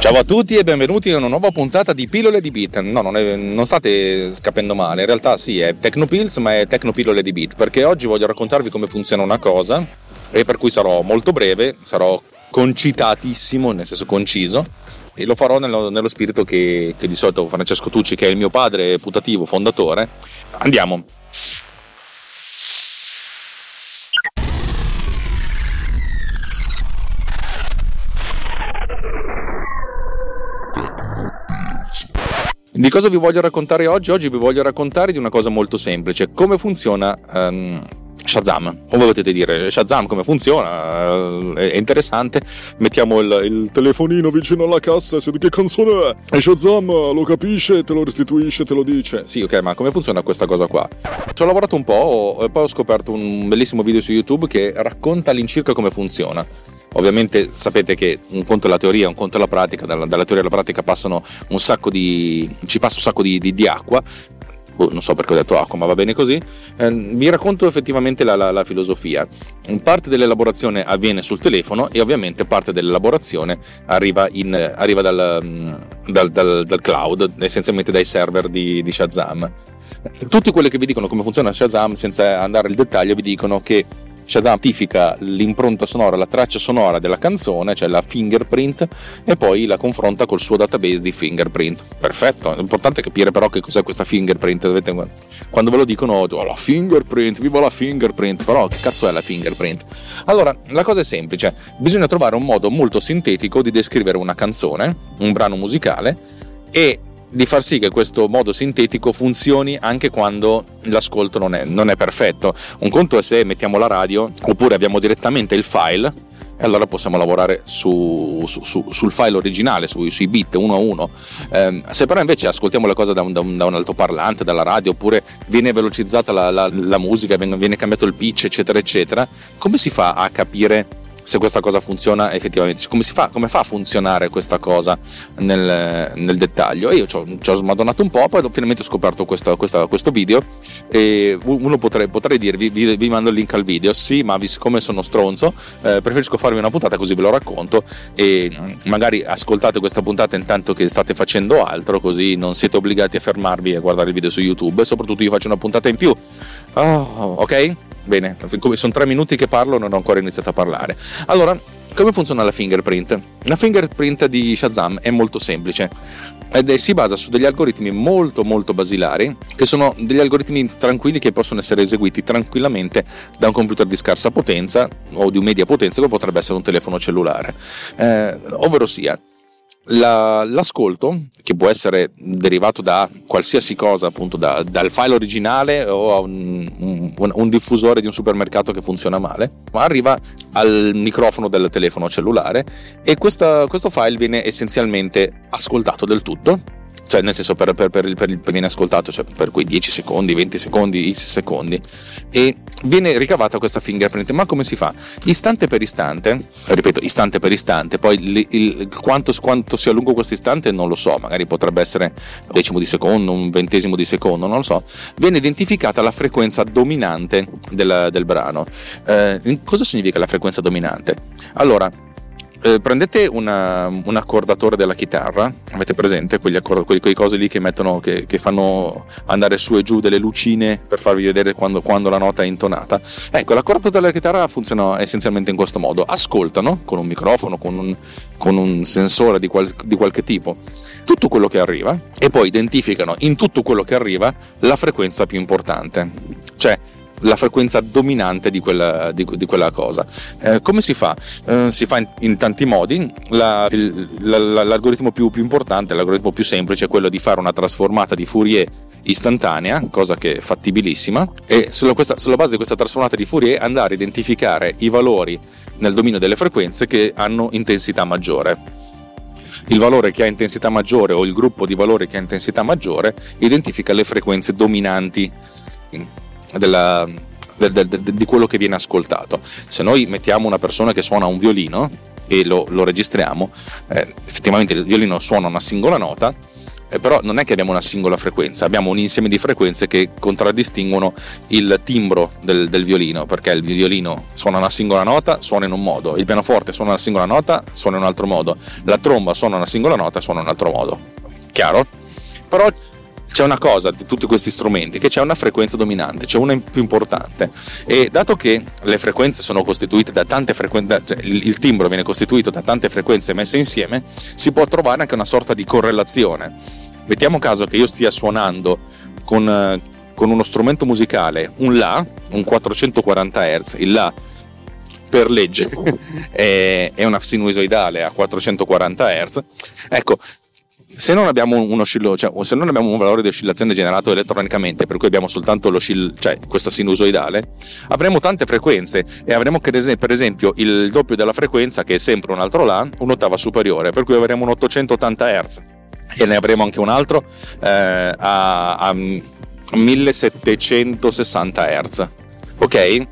Ciao a tutti e benvenuti in una nuova puntata di Pillole di Beat. No, non, è, non state scapendo male, in realtà sì, è Tecnopills, ma è Tecnopillole di Beat, perché oggi voglio raccontarvi come funziona una cosa e per cui sarò molto breve, sarò concitatissimo, nel senso conciso, e lo farò nello, nello spirito che, che, di solito Francesco Tucci, che è il mio padre putativo, fondatore. Andiamo. Di cosa vi voglio raccontare oggi? Oggi vi voglio raccontare di una cosa molto semplice, come funziona um, Shazam. Come potete dire, Shazam come funziona? È interessante. Mettiamo il, il telefonino vicino alla cassa e che canzone è? E Shazam lo capisce, te lo restituisce, te lo dice. Sì, ok, ma come funziona questa cosa qua? Ci ho lavorato un po' e poi ho scoperto un bellissimo video su YouTube che racconta all'incirca come funziona. Ovviamente sapete che un conto è la teoria, un conto è la pratica, dalla, dalla teoria alla pratica passano un sacco di, ci passa un sacco di, di, di acqua, Oh, non so perché ho detto acqua, ma va bene così. Eh, vi racconto effettivamente la, la, la, filosofia. Parte dell'elaborazione avviene sul telefono e ovviamente parte dell'elaborazione arriva, in, arriva dal, mm, dal, dal, dal, cloud, essenzialmente dai server di, di Shazam. Tutti quelli che vi dicono come funziona Shazam, senza andare nel dettaglio, vi dicono che Shazam identifica l'impronta sonora, la traccia sonora della canzone, cioè la fingerprint, e poi la confronta col suo database di fingerprint. Perfetto, è importante capire però che cos'è questa fingerprint. Quando ve lo dicono, oh, la fingerprint, viva la fingerprint, però che cazzo è la fingerprint? Allora, la cosa è semplice, bisogna trovare un modo molto sintetico di descrivere una canzone, un brano musicale, e di far sì che questo modo sintetico funzioni anche quando l'ascolto non è, non è perfetto. Un conto è se mettiamo la radio oppure abbiamo direttamente il file e allora possiamo lavorare su, su, su, sul file originale, sui bit uno a uno. Eh, se però invece ascoltiamo le cose da un, da un, da un altoparlante, dalla radio, oppure viene velocizzata la, la, la musica, viene cambiato il pitch, eccetera, eccetera, come si fa a capire se questa cosa funziona effettivamente, come, fa, come fa a funzionare questa cosa nel, nel dettaglio. E io ci ho, ci ho, smadonato un po', poi finalmente ho scoperto questo, questa, questo video e uno potrei, potrei dirvi, vi, vi, mando il link al video, sì, ma siccome sono stronzo, eh, preferisco farvi una puntata così ve lo racconto e magari ascoltate questa puntata intanto che state facendo altro, così non siete obbligati a fermarvi a guardare il video su YouTube e soprattutto io faccio una puntata in più. Oh, ok? Bene, sono tre minuti che parlo, non ho ancora iniziato a parlare. Allora, come funziona la fingerprint? La fingerprint di Shazam è molto semplice ed si basa su degli algoritmi molto molto basilari che sono degli algoritmi tranquilli che possono essere eseguiti tranquillamente da un computer di scarsa potenza o di media potenza come potrebbe essere un telefono cellulare eh, ovvero sia la, l'ascolto, che può essere derivato da qualsiasi cosa, appunto da, dal file originale o a un, un, un, diffusore di un supermercato che funziona male, arriva al microfono del telefono cellulare e questa, questo file viene essenzialmente ascoltato del tutto cioè nel senso per, per, per, per viene ascoltato cioè per quei 10 secondi, 20 secondi, X secondi e viene ricavata questa fingerprint. Ma come si fa? Istante per istante, ripeto, istante per istante, poi il, il, quanto, quanto, sia lungo questo istante non lo so, magari potrebbe essere un decimo di secondo, un ventesimo di secondo, non lo so, viene identificata la frequenza dominante del, del brano. Eh, cosa significa la frequenza dominante? Allora, eh, prendete una, un accordatore della chitarra, avete presente quegli accord- quei, quei cose lì che, mettono, che, che, fanno andare su e giù delle lucine per farvi vedere quando, quando la nota è intonata? Ecco, l'accordatore della chitarra funziona essenzialmente in questo modo: ascoltano con un microfono, con un, con un sensore di, qual- di qualche tipo tutto quello che arriva e poi identificano in tutto quello che arriva la frequenza più importante. Cioè, la frequenza dominante di quella, di, di quella cosa. Eh, come si fa? Eh, si fa in, in tanti modi. La, il, la, l'algoritmo più, più importante, l'algoritmo più semplice è quello di fare una trasformata di Fourier istantanea, cosa che è fattibilissima, e sulla, questa, sulla, base di questa trasformata di Fourier andare a identificare i valori nel dominio delle frequenze che hanno intensità maggiore. Il valore che ha intensità maggiore o il gruppo di valori che ha intensità maggiore identifica le frequenze dominanti della, del, del, del, di quello che viene ascoltato. Se noi mettiamo una persona che suona un violino e lo, lo registriamo, eh, effettivamente il violino suona una singola nota, eh, però non è che abbiamo una singola frequenza, abbiamo un insieme di frequenze che contraddistinguono il timbro del, del, violino, perché il violino suona una singola nota, suona in un modo, il pianoforte suona una singola nota, suona in un altro modo, la tromba suona una singola nota, suona in un altro modo. Chiaro? Però c'è una cosa di tutti questi strumenti, che c'è una frequenza dominante, c'è una più importante. E dato che le frequenze sono costituite da tante frequenze, cioè il, timbro viene costituito da tante frequenze messe insieme, si può trovare anche una sorta di correlazione. Mettiamo caso che io stia suonando con, con uno strumento musicale un La, un 440 Hz, il La per legge è, è una sinusoidale a 440 Hz, ecco, se non abbiamo un, oscillo, cioè, se non abbiamo un valore di oscillazione generato elettronicamente, per cui abbiamo soltanto cioè, questa sinusoidale, avremo tante frequenze e avremo che, per esempio il doppio della frequenza, che è sempre un altro La, un'ottava superiore, per cui avremo un 880 Hz e ne avremo anche un altro eh, a, a 1760 Hz. Ok?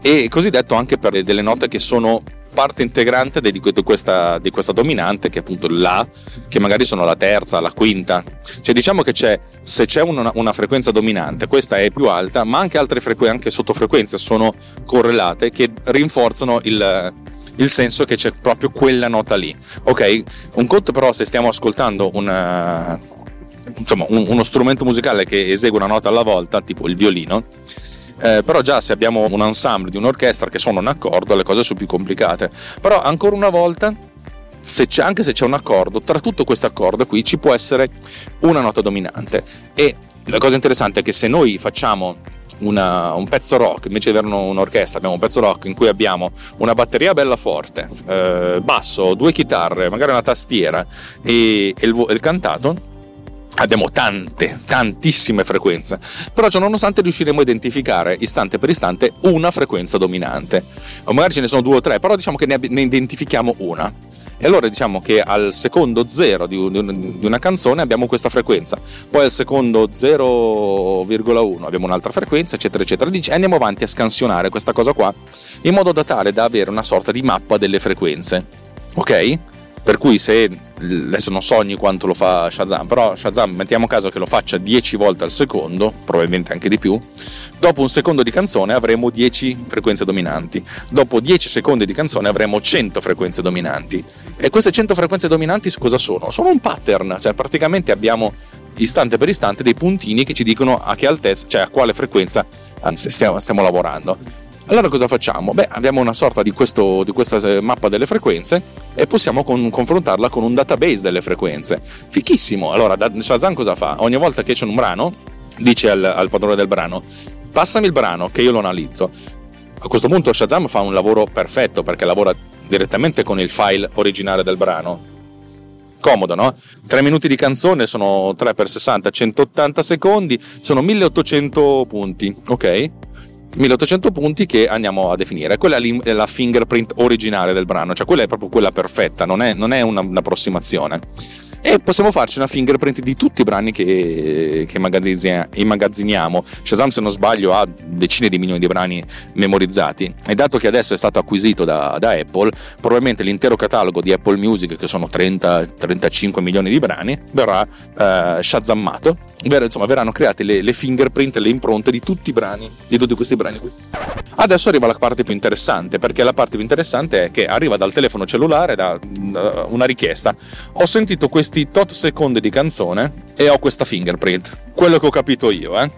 E così detto anche per delle note che sono parte integrante di questa, di questa, dominante, che è appunto La, che magari sono la terza, la quinta. Cioè diciamo che c'è, se c'è una, una frequenza dominante, questa è più alta, ma anche altre frequenze, anche sottofrequenze sono correlate che rinforzano il, il senso che c'è proprio quella nota lì. Ok, un conto però se stiamo ascoltando una, insomma, un, uno strumento musicale che esegue una nota alla volta, tipo il violino, eh, però già se abbiamo un ensemble di un'orchestra che suona un accordo le cose sono più complicate. Però ancora una volta, se anche se c'è un accordo, tra tutto questo accordo qui ci può essere una nota dominante. E la cosa interessante è che se noi facciamo una, un pezzo rock, invece di avere un'orchestra, abbiamo un pezzo rock in cui abbiamo una batteria bella forte, eh, basso, due chitarre, magari una tastiera e, e il, il cantato abbiamo tante, tantissime frequenze, però ciò nonostante riusciremo a identificare istante per istante una frequenza dominante, o magari ce ne sono due o tre, però diciamo che ne, ne identifichiamo una. E allora diciamo che al secondo zero di, di, una canzone abbiamo questa frequenza, poi al secondo 0,1 abbiamo un'altra frequenza, eccetera, eccetera. E andiamo avanti a scansionare questa cosa qua in modo da tale da avere una sorta di mappa delle frequenze. Ok? Per cui se adesso non so ogni quanto lo fa Shazam, però Shazam mettiamo caso che lo faccia 10 volte al secondo, probabilmente anche di più, dopo un secondo di canzone avremo 10 frequenze dominanti, dopo 10 secondi di canzone avremo 100 frequenze dominanti. E queste 100 frequenze dominanti cosa sono? Sono un pattern, cioè praticamente abbiamo istante per istante dei puntini che ci dicono a che altezza, cioè a quale frequenza stiamo, stiamo lavorando. Allora cosa facciamo? Beh, abbiamo una sorta di, questo, di questa eh, mappa delle frequenze e possiamo con, confrontarla con un database delle frequenze. Fichissimo! Allora, Shazam cosa fa? Ogni volta che c'è un brano, dice al, al padrone del brano, passami il brano che io lo analizzo. A questo punto Shazam fa un lavoro perfetto perché lavora direttamente con il file originale del brano. Comodo, no? 3 minuti di canzone sono 3 x 60, 180 secondi, sono 1800 punti, ok? 1800 punti che andiamo a definire. Quella è la fingerprint originale del brano, cioè quella è proprio quella perfetta, non è, non è una, un'approssimazione e possiamo farci una fingerprint di tutti i brani che, che immagazziniamo. Shazam, se non sbaglio, ha decine di milioni di brani memorizzati e dato che adesso è stato acquisito da, da Apple, probabilmente l'intero catalogo di Apple Music, che sono 30-35 milioni di brani, verrà eh, shazammato. Insomma, verranno create le, le fingerprint, le impronte di tutti i brani, di tutti questi brani qui. Adesso arriva la parte più interessante, perché la parte più interessante è che arriva dal telefono cellulare da, da una richiesta. Ho sentito questi tot secondi di canzone e ho questa fingerprint. Quello che ho capito io, eh.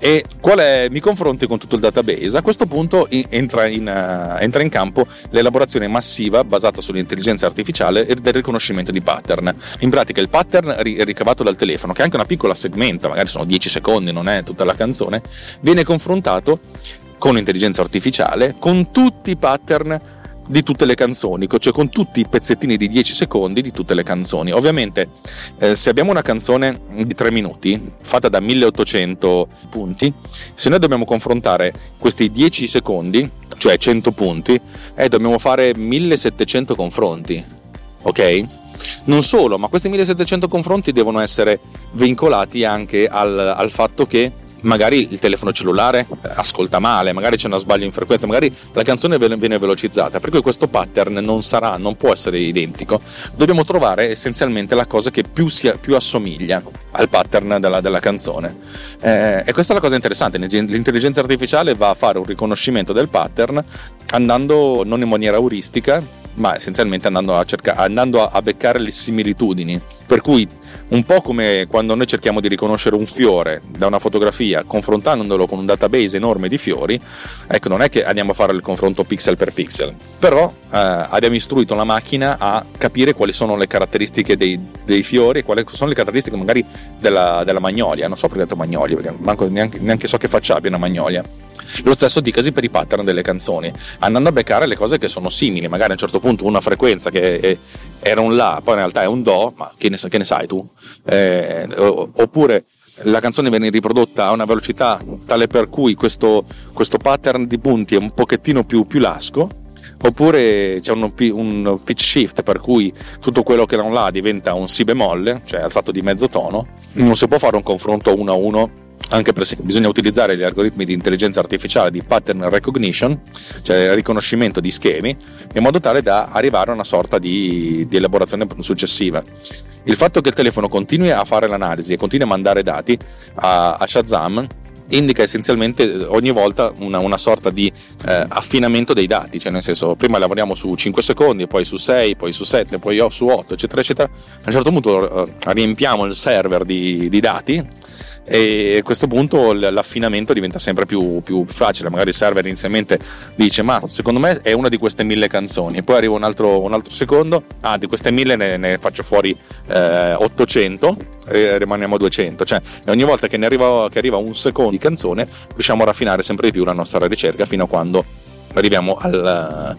E è, mi confronti con tutto il database, a questo punto entra in, uh, entra in, campo l'elaborazione massiva basata sull'intelligenza artificiale e del riconoscimento di pattern. In pratica il pattern ri- ricavato dal telefono, che è anche una piccola segmenta, magari sono 10 secondi, non è tutta la canzone, viene confrontato con l'intelligenza artificiale con tutti i pattern di tutte le canzoni, cioè con tutti i pezzettini di 10 secondi di tutte le canzoni. Ovviamente, eh, se abbiamo una canzone di 3 minuti, fatta da 1800 punti, se noi dobbiamo confrontare questi 10 secondi, cioè 100 punti, eh, dobbiamo fare 1700 confronti. Ok? Non solo, ma questi 1700 confronti devono essere vincolati anche al, al fatto che magari il telefono cellulare eh, ascolta male, magari c'è uno sbaglio in frequenza, magari la canzone viene velocizzata, per cui questo pattern non sarà, non può essere identico. Dobbiamo trovare essenzialmente la cosa che più, sia, più assomiglia al pattern della, della canzone. Eh, e questa è la cosa interessante, l'intelligenza artificiale va a fare un riconoscimento del pattern andando non in maniera euristica, ma essenzialmente andando a, cerca- andando a beccare le similitudini. Per cui un po' come quando noi cerchiamo di riconoscere un fiore da una fotografia confrontandolo con un database enorme di fiori, ecco non è che andiamo a fare il confronto pixel per pixel, però eh, abbiamo istruito la macchina a capire quali sono le caratteristiche dei, dei fiori e quali sono le caratteristiche magari della, della magnolia, non so perché ho detto magnolia, perché neanche, neanche so che faccia abbia una magnolia lo stesso dicasi per i pattern delle canzoni, andando a beccare le cose che sono simili, magari a un certo punto una frequenza che era un La, poi in realtà è un Do, ma che ne, che ne sai tu? Eh, oppure la canzone viene riprodotta a una velocità tale per cui questo, questo pattern di punti è un pochettino più, più lasco, oppure c'è un, un, pitch shift per cui tutto quello che da un La diventa un Si bemolle, cioè alzato di mezzo tono, non si può fare un confronto uno a uno anche perché bisogna utilizzare gli algoritmi di intelligenza artificiale di pattern recognition, cioè riconoscimento di schemi, in modo tale da arrivare a una sorta di, di elaborazione successiva. Il fatto che il telefono continui a fare l'analisi e continui a mandare dati a, a Shazam indica essenzialmente ogni volta una, una sorta di eh, affinamento dei dati, cioè nel senso prima lavoriamo su 5 secondi, poi su 6, poi su 7, poi su 8, eccetera, eccetera. A un certo punto eh, riempiamo il server di, di dati e a questo punto l'affinamento diventa sempre più, più, facile. Magari il server inizialmente dice: Ma secondo me è una di queste mille canzoni, poi arriva un altro, un altro secondo, ah, di queste mille ne, ne faccio fuori eh, 800 e rimaniamo a 200. Cioè, ogni volta che ne arriva, che arriva un secondo di canzone, riusciamo a raffinare sempre di più la nostra ricerca fino a quando arriviamo al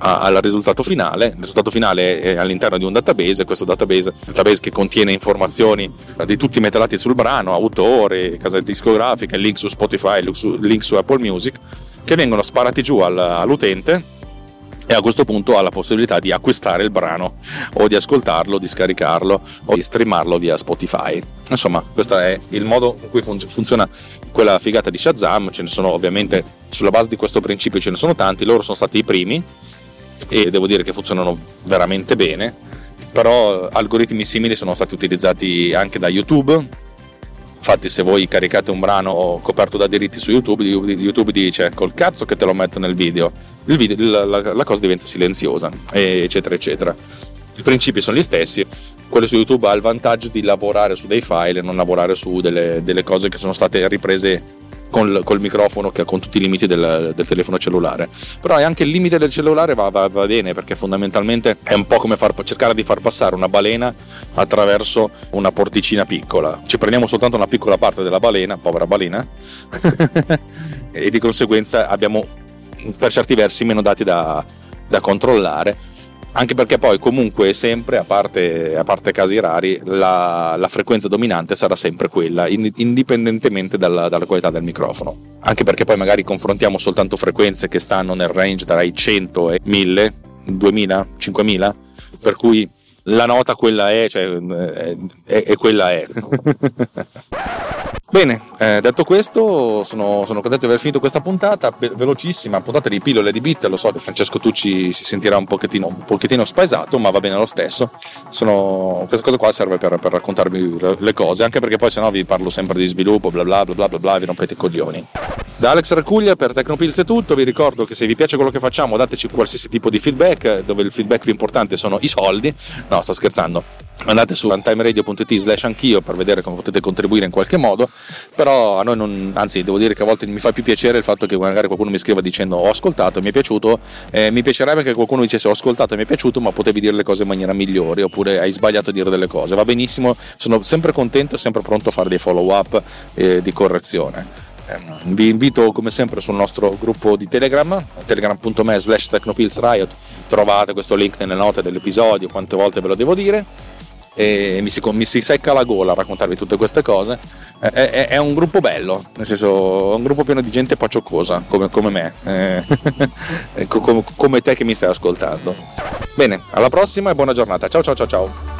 al risultato finale. Il risultato finale è all'interno di un database, questo database, database che contiene informazioni di tutti i metadati sul brano, autore, casette discografiche, link su Spotify, link su, Apple Music, che vengono sparati giù all'utente e a questo punto ha la possibilità di acquistare il brano o di ascoltarlo, di scaricarlo o di streamarlo via Spotify. Insomma, questo è il modo in cui funziona quella figata di Shazam, ce ne sono ovviamente sulla base di questo principio ce ne sono tanti, loro sono stati i primi e devo dire che funzionano veramente bene, però algoritmi simili sono stati utilizzati anche da YouTube. Infatti, se voi caricate un brano coperto da diritti su YouTube, YouTube dice col cazzo che te lo metto nel video, video la, la, cosa diventa silenziosa, eccetera, eccetera. I principi sono gli stessi, quello su YouTube ha il vantaggio di lavorare su dei file e non lavorare su delle, delle cose che sono state riprese col, col microfono che ha con tutti i limiti del, del, telefono cellulare. Però anche il limite del cellulare va, va, va bene perché fondamentalmente è un po' come far, cercare di far passare una balena attraverso una porticina piccola. Ci prendiamo soltanto una piccola parte della balena, povera balena, e di conseguenza abbiamo per certi versi meno dati da, da controllare anche perché poi comunque sempre, a parte, a parte casi rari, la, la, frequenza dominante sarà sempre quella, indipendentemente dalla, dalla, qualità del microfono. Anche perché poi magari confrontiamo soltanto frequenze che stanno nel range tra i 100 e 1000, 2000, 5000, per cui la nota quella è, cioè, è, è quella è. Bene, eh, detto questo, sono, sono, contento di aver finito questa puntata, be- velocissima, puntata di pillole di bit, lo so che Francesco Tucci si sentirà un pochettino, un pochettino spaesato, ma va bene lo stesso. Sono, questa cosa qua serve per, per, raccontarvi le cose, anche perché poi sennò vi parlo sempre di sviluppo, bla bla bla bla bla, bla vi rompete i coglioni. Da Alex Racuglia per Tecnopills è tutto, vi ricordo che se vi piace quello che facciamo dateci qualsiasi tipo di feedback, dove il feedback più importante sono i soldi, no sto scherzando, andate su untimeradio.it slash anch'io per vedere come potete contribuire in qualche modo però a noi non, anzi devo dire che a volte mi fa più piacere il fatto che magari qualcuno mi scriva dicendo ho ascoltato mi è piaciuto, eh, mi piacerebbe che qualcuno dicesse ho ascoltato mi è piaciuto ma potevi dire le cose in maniera migliore oppure hai sbagliato a dire delle cose, va benissimo, sono sempre contento e sempre pronto a fare dei follow up eh, di correzione. Ehm, vi invito come sempre sul nostro gruppo di Telegram, telegram.me slash technopillsriot, trovate questo link nelle note dell'episodio, quante volte ve lo devo dire e mi si, mi si, secca la gola a raccontarvi tutte queste cose. È, è, è, un gruppo bello, nel senso, è un gruppo pieno di gente pacioccosa, come, come me, eh, come, come te che mi stai ascoltando. Bene, alla prossima e buona giornata. Ciao ciao ciao ciao.